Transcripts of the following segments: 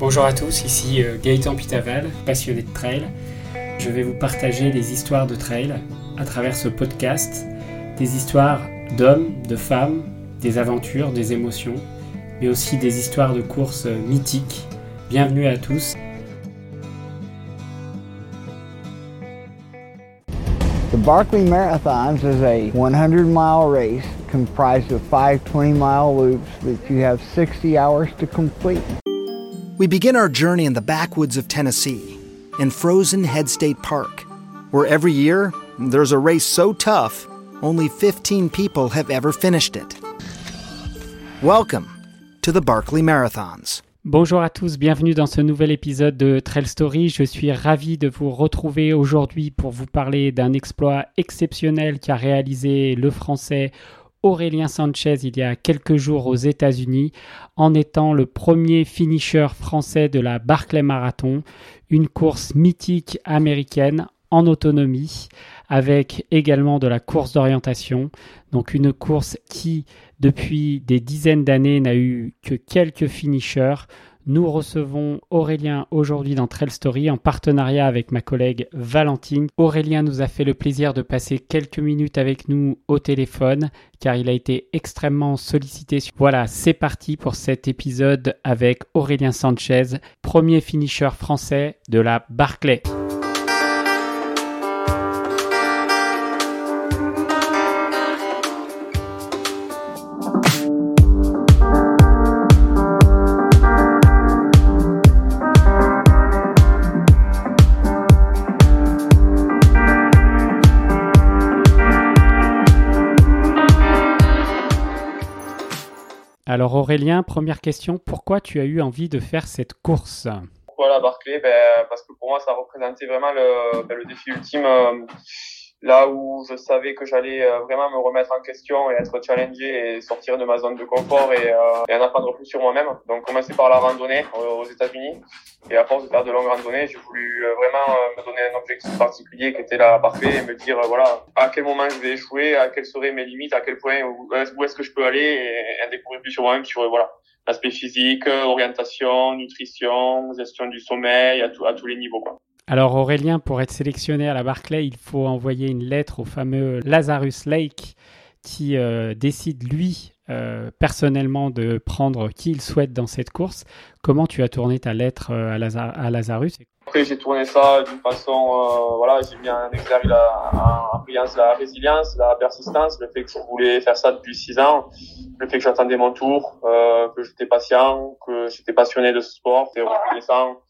Bonjour à tous, ici euh, Gaëtan Pitaval, passionné de trail. Je vais vous partager des histoires de trail à travers ce podcast, des histoires d'hommes, de femmes, des aventures, des émotions, mais aussi des histoires de courses mythiques. Bienvenue à tous. The Barkley Marathons is a 100 mile race comprised of five 20 mile loops that you have 60 hours to complete. We begin our journey in the backwoods of Tennessee, in frozen Head State Park, where every year there's a race so tough, only 15 people have ever finished it. Welcome to the Barkley Marathons. Bonjour à tous, bienvenue dans ce nouvel épisode de Trail Story. Je suis ravi de vous retrouver aujourd'hui pour vous parler d'un exploit exceptionnel qu'a réalisé le français Aurélien Sanchez il y a quelques jours aux États-Unis en étant le premier finisher français de la Barclay Marathon, une course mythique américaine en autonomie avec également de la course d'orientation. Donc une course qui depuis des dizaines d'années n'a eu que quelques finishers. Nous recevons Aurélien aujourd'hui dans Trail Story en partenariat avec ma collègue Valentine. Aurélien nous a fait le plaisir de passer quelques minutes avec nous au téléphone car il a été extrêmement sollicité. Voilà, c'est parti pour cet épisode avec Aurélien Sanchez, premier finisher français de la Barclay. Alors Aurélien, première question, pourquoi tu as eu envie de faire cette course? Pourquoi la Barclay? Ben, Parce que pour moi, ça représentait vraiment le, ben, défi ultime. Euh, là où je savais que j'allais euh, vraiment me remettre en question et être challengé et sortir de ma zone de confort et, euh, et en apprendre plus sur moi-même. Donc commencer par la randonnée aux États-Unis et à force de faire de longues randonnées, j'ai voulu euh, vraiment me donner un objectif particulier qui était la parfait et me dire voilà à quel moment je vais échouer, à quelles seraient mes limites, à quel point où est-ce que je peux aller et, et découvrir plus sur moi-même sur voilà l'aspect physique, orientation, nutrition, gestion du sommeil à, tout, à tous les niveaux quoi. Alors Aurélien, pour être sélectionné à la Barclay, il faut envoyer une lettre au fameux Lazarus Lake qui euh, décide lui euh, personnellement de prendre qui il souhaite dans cette course. Comment tu as tourné ta lettre euh, à, Lazar à Lazarus? Après j'ai tourné ça d'une façon, voilà, j'ai mis un exergue la, la résilience, la persistance, le fait que je voulais faire ça depuis six ans, le fait que j'attendais mon tour, que j'étais patient, que j'étais passionné de ce sport, c'était reconnaissant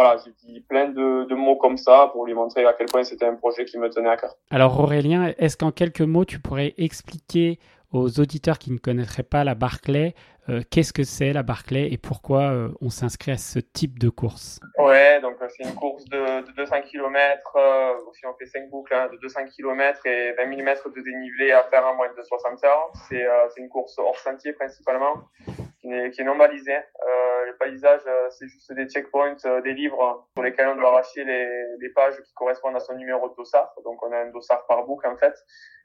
voilà, j'ai dit plein de, de, mots comme ça pour lui montrer à quel point c'était un projet qui me tenait à cœur. Alors Aurélien, est-ce qu'en quelques mots, tu pourrais expliquer aux auditeurs qui ne connaîtraient pas la Barclay, euh, qu'est-ce que c'est la Barclay et pourquoi euh, on s'inscrit à ce type de course? Ouais, donc euh, c'est une course de, de 200 km, si on fait 5 boucles, hein, de 200 km et 20 000 mètres de dénivelé à faire en moins de 60 heures. C'est une course hors sentier principalement, qui est, qui est. Euh, le paysage, euh, c'est juste des checkpoints, euh, des livres sur lesquels on doit arracher les, les pages qui correspondent à son numéro de dossard. Donc on a un dossard par boucle en fait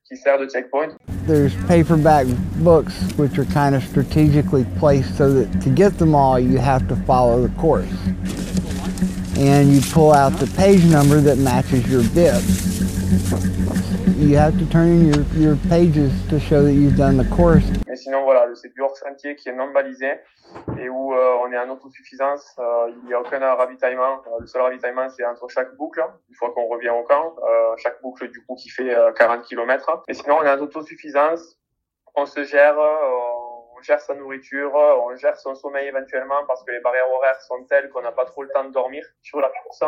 qui sert de checkpoint. There's paperback books which are kind of strategically placed so that to get them all you have to follow the course. And you pull out the page number that matches your bib. You have to turn in your, your pages to show that you've done the course. Sinon voilà, c'est du hors sentier qui est non balisé et où euh, on est en autosuffisance. Euh, il n'y a aucun ravitaillement. Euh, le seul ravitaillement, c'est entre chaque boucle, une fois qu'on revient au camp. Chaque boucle, du coup, qui fait 40 km. Et sinon, on est en autosuffisance. On se gère, on gère sa nourriture, on gère son sommeil éventuellement parce que les barrières horaires sont telles qu'on n'a pas trop le temps de dormir sur la course.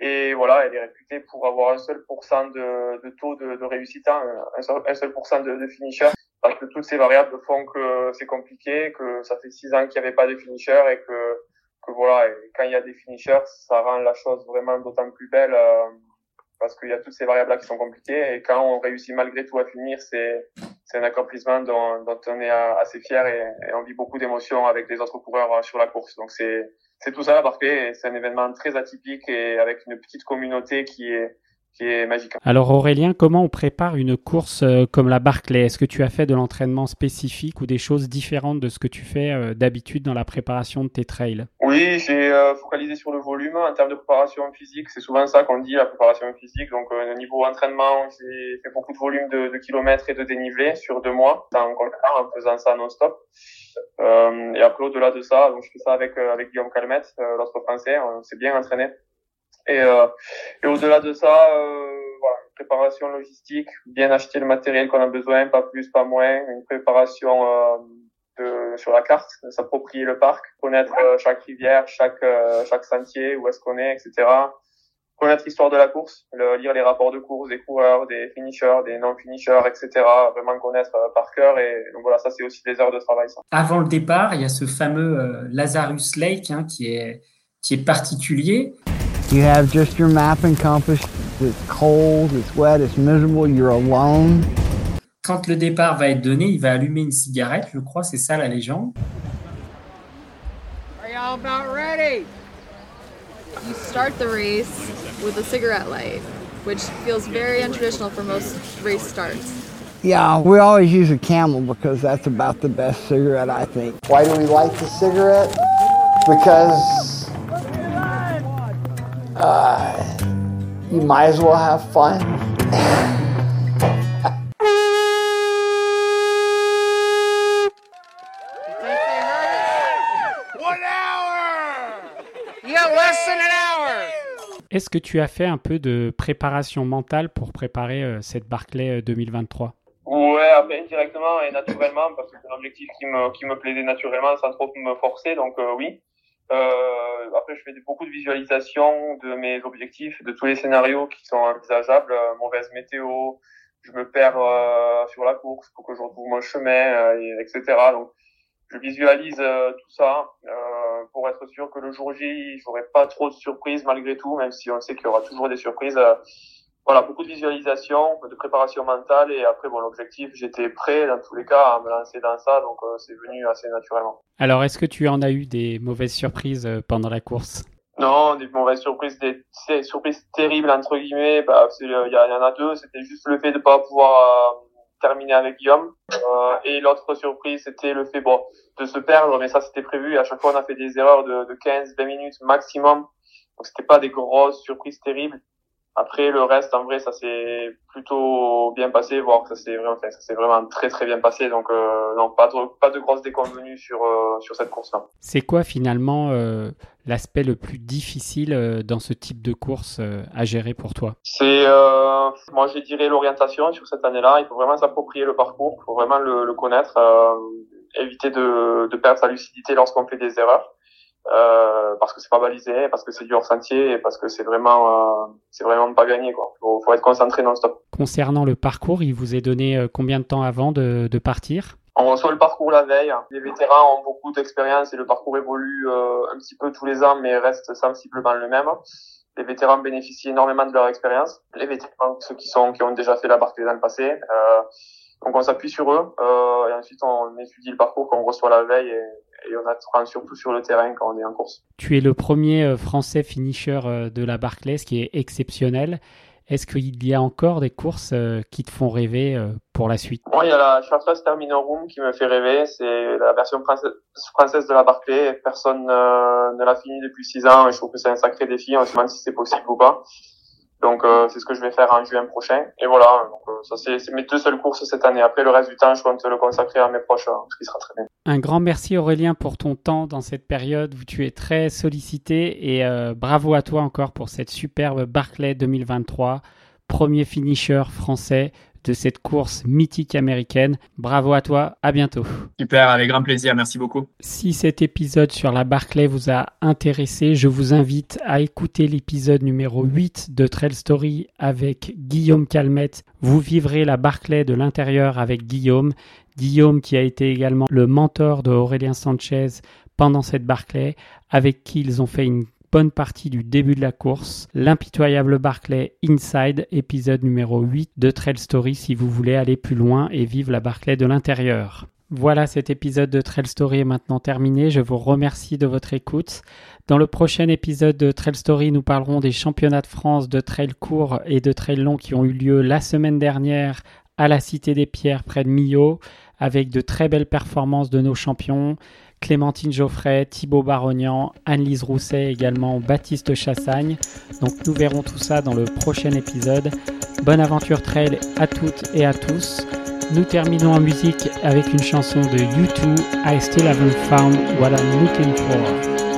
Et voilà, elle est réputée pour avoir un seul pourcent de, de taux de, de réussite, hein, un seul, un seul de, de finisher parce que toutes ces variables font que c'est compliqué, que ça fait six ans qu'il n'y avait pas de finisher et que, que voilà, et quand il y a des finishers, ça rend la chose vraiment d'autant plus belle euh, parce qu'il y a toutes ces variables là qui sont compliquées et quand on réussit malgré tout à finir, c'est c'est un accomplissement dont, dont on est assez fier et, et on vit beaucoup d'émotions avec les autres coureurs sur la course. Donc c'est c'est tout ça la Barclay, c'est un événement très atypique et avec une petite communauté qui est qui est magique. Alors Aurélien, comment on prépare une course euh, comme la Barclay? Est-ce que tu as fait de l'entraînement spécifique ou des choses différentes de ce que tu fais euh, d'habitude dans la préparation de tes trails? Oui, j'ai euh, focalisé sur le volume en termes de préparation physique. C'est souvent ça qu'on dit, la préparation physique. Donc au niveau entraînement, j'ai fait beaucoup de volume de, de, kilomètres et de dénivelé sur deux mois, en, en faisant ça non-stop. Euh, et après, au-delà de ça, donc je fais ça avec avec Guillaume Calmette, l'autre français. On s'est bien entraîné. Et, euh, et au-delà de ça, euh, voilà, préparation logistique, bien acheter le matériel qu'on a besoin, pas plus, pas moins, une préparation euh, sur la carte, s'approprier le parc, connaître chaque rivière, chaque chaque sentier, où est-ce qu'on est, etc. Connaître l'histoire de la course, lire les rapports de course des coureurs, des finishers, des non-finishers, etc. Vraiment connaître par cœur. Et donc voilà, ça c'est aussi des heures de travail. Avant le départ, il y a ce fameux Lazarus Lake hein, qui est qui est particulier. You have just your map and compass. It's cold, it's wet, it's miserable, you're alone. Quand le départ va être donné, il va allumer une cigarette, je crois, c'est ça la légende. Are y'all about ready? You start the race with a cigarette light, which feels very untraditional for most race starts. Yeah, we always use a camel because that's about the best cigarette, I think. Why do we like the cigarette? Because uh, you might as well have fun. Est-ce que tu as fait un peu de préparation mentale pour préparer euh, cette Barclay 2023 euh, Ouais, après, directement et naturellement, parce que c'est un objectif qui me, qui me plaisait naturellement sans trop me forcer, donc euh, oui. Euh, après, je fais beaucoup de visualisation de mes objectifs, de tous les scénarios qui sont envisageables. Euh, mauvaise météo, je me perds euh, sur la course, pour que je retrouve mon chemin, etc. Donc, je visualise tout ça pour être sûr que le jour J, j'aurai pas trop de surprises malgré tout, même si on sait qu'il y aura toujours des surprises voilà, beaucoup de visualisation, de préparation mentale et après, bon, l'objectif, j'étais prêt dans tous les cas à me lancer dans ça, donc euh, c'est venu assez naturellement. Alors, est-ce que tu en as eu des mauvaises surprises euh, pendant la course? Non, des mauvaises surprises, des, surprises terribles entre guillemets. Bah, il y, y, en a deux. C'était juste le fait de pas pouvoir euh, terminer avec Guillaume, et l'autre surprise, c'était le fait bon de se perdre, mais ça c'était prévu. À chaque fois, on a fait des erreurs de, de 15-20 minutes maximum, donc c'était pas des grosses surprises terribles. Après, le reste, en vrai, ça s'est plutôt bien passé, voire ça s'est vraiment, ça s'est vraiment très très bien passé. Donc, euh, non, pas de, pas de grosses déconvenues sur, euh, sur cette course-là. C'est quoi finalement euh, l'aspect le plus difficile euh, dans ce type de course euh, à gérer pour toi? C'est, moi, je dirais l'orientation sur cette année-là. Il faut vraiment s'approprier le parcours, il faut vraiment le, le connaître, éviter de, de perdre sa lucidité lorsqu'on fait des erreurs. Euh, parce que c'est pas balisé, parce que c'est du hors sentier et parce que c'est vraiment, euh, c'est vraiment pas gagné quoi. Faut, faut être concentré non-stop. Concernant le parcours, il vous est donné euh, combien de temps avant de, de partir? On reçoit le parcours la veille. Les vétérans ont beaucoup d'expérience et le parcours évolue euh, un petit peu tous les ans, mais reste sensiblement le même. Les vétérans bénéficient énormément de leur expérience. Les vétérans, ceux qui sont, qui ont déjà fait la Barclay dans le passé. Euh, donc on s'appuie sur eux euh, et ensuite on étudie le parcours qu'on reçoit la veille et, et on apprend surtout sur le terrain quand on est en course. Tu es le premier euh, français finisher euh, de la Barclay, ce qui est exceptionnel. Est-ce qu'il y a encore des courses euh, qui te font rêver pour la suite? Moi, il y a la Chartreuse Terminal Room qui me fait rêver. C'est la version française de la Barclay. Personne ne l'a fini depuis six ans et je trouve que c'est un sacré défi. On se demande si c'est possible ou pas. Donc euh, c'est ce que je vais faire en juin prochain. Et voilà, euh, ça c'est mes deux seules courses cette année. Après le reste du temps, je compte le consacrer à mes proches, hein, ce qui sera très bien. Un grand merci Aurélien pour ton temps dans cette période où tu es très sollicité et euh, bravo à toi encore pour cette superbe Barclay 2023, premier finisher français de cette course mythique américaine. Bravo à toi, à bientôt. Super, avec grand plaisir, merci beaucoup. Si cet épisode sur la Barclay vous a intéressé, je vous invite à écouter l'épisode numéro 8 de Trail Story avec Guillaume Calmette. Vous vivrez la Barclay de l'intérieur avec Guillaume. Guillaume qui a été également le mentor de Aurélien Sanchez pendant cette Barclay, avec qui ils ont fait une bonne partie du début de la course. L'impitoyable Barclay Inside, épisode numéro 8 de Trail Story si vous voulez aller plus loin et vivre la Barclay de l'intérieur. Voilà, cet épisode de Trail Story est maintenant terminé. Je vous remercie de votre écoute. Dans le prochain épisode de Trail Story, nous parlerons des championnats de France de trail court et de trail long qui ont eu lieu la semaine dernière à la Cité des Pierres près de Millau, avec de très belles performances de nos champions. Clémentine Geoffrey, Thibaut Barognan, Anne-Lise Rousset également, Baptiste Chassagne. Donc nous verrons tout ça dans le prochain épisode. Bonne aventure trail à toutes et à tous. Nous terminons en musique avec une chanson de U2, I Still Haven't Found What I'm Looking For.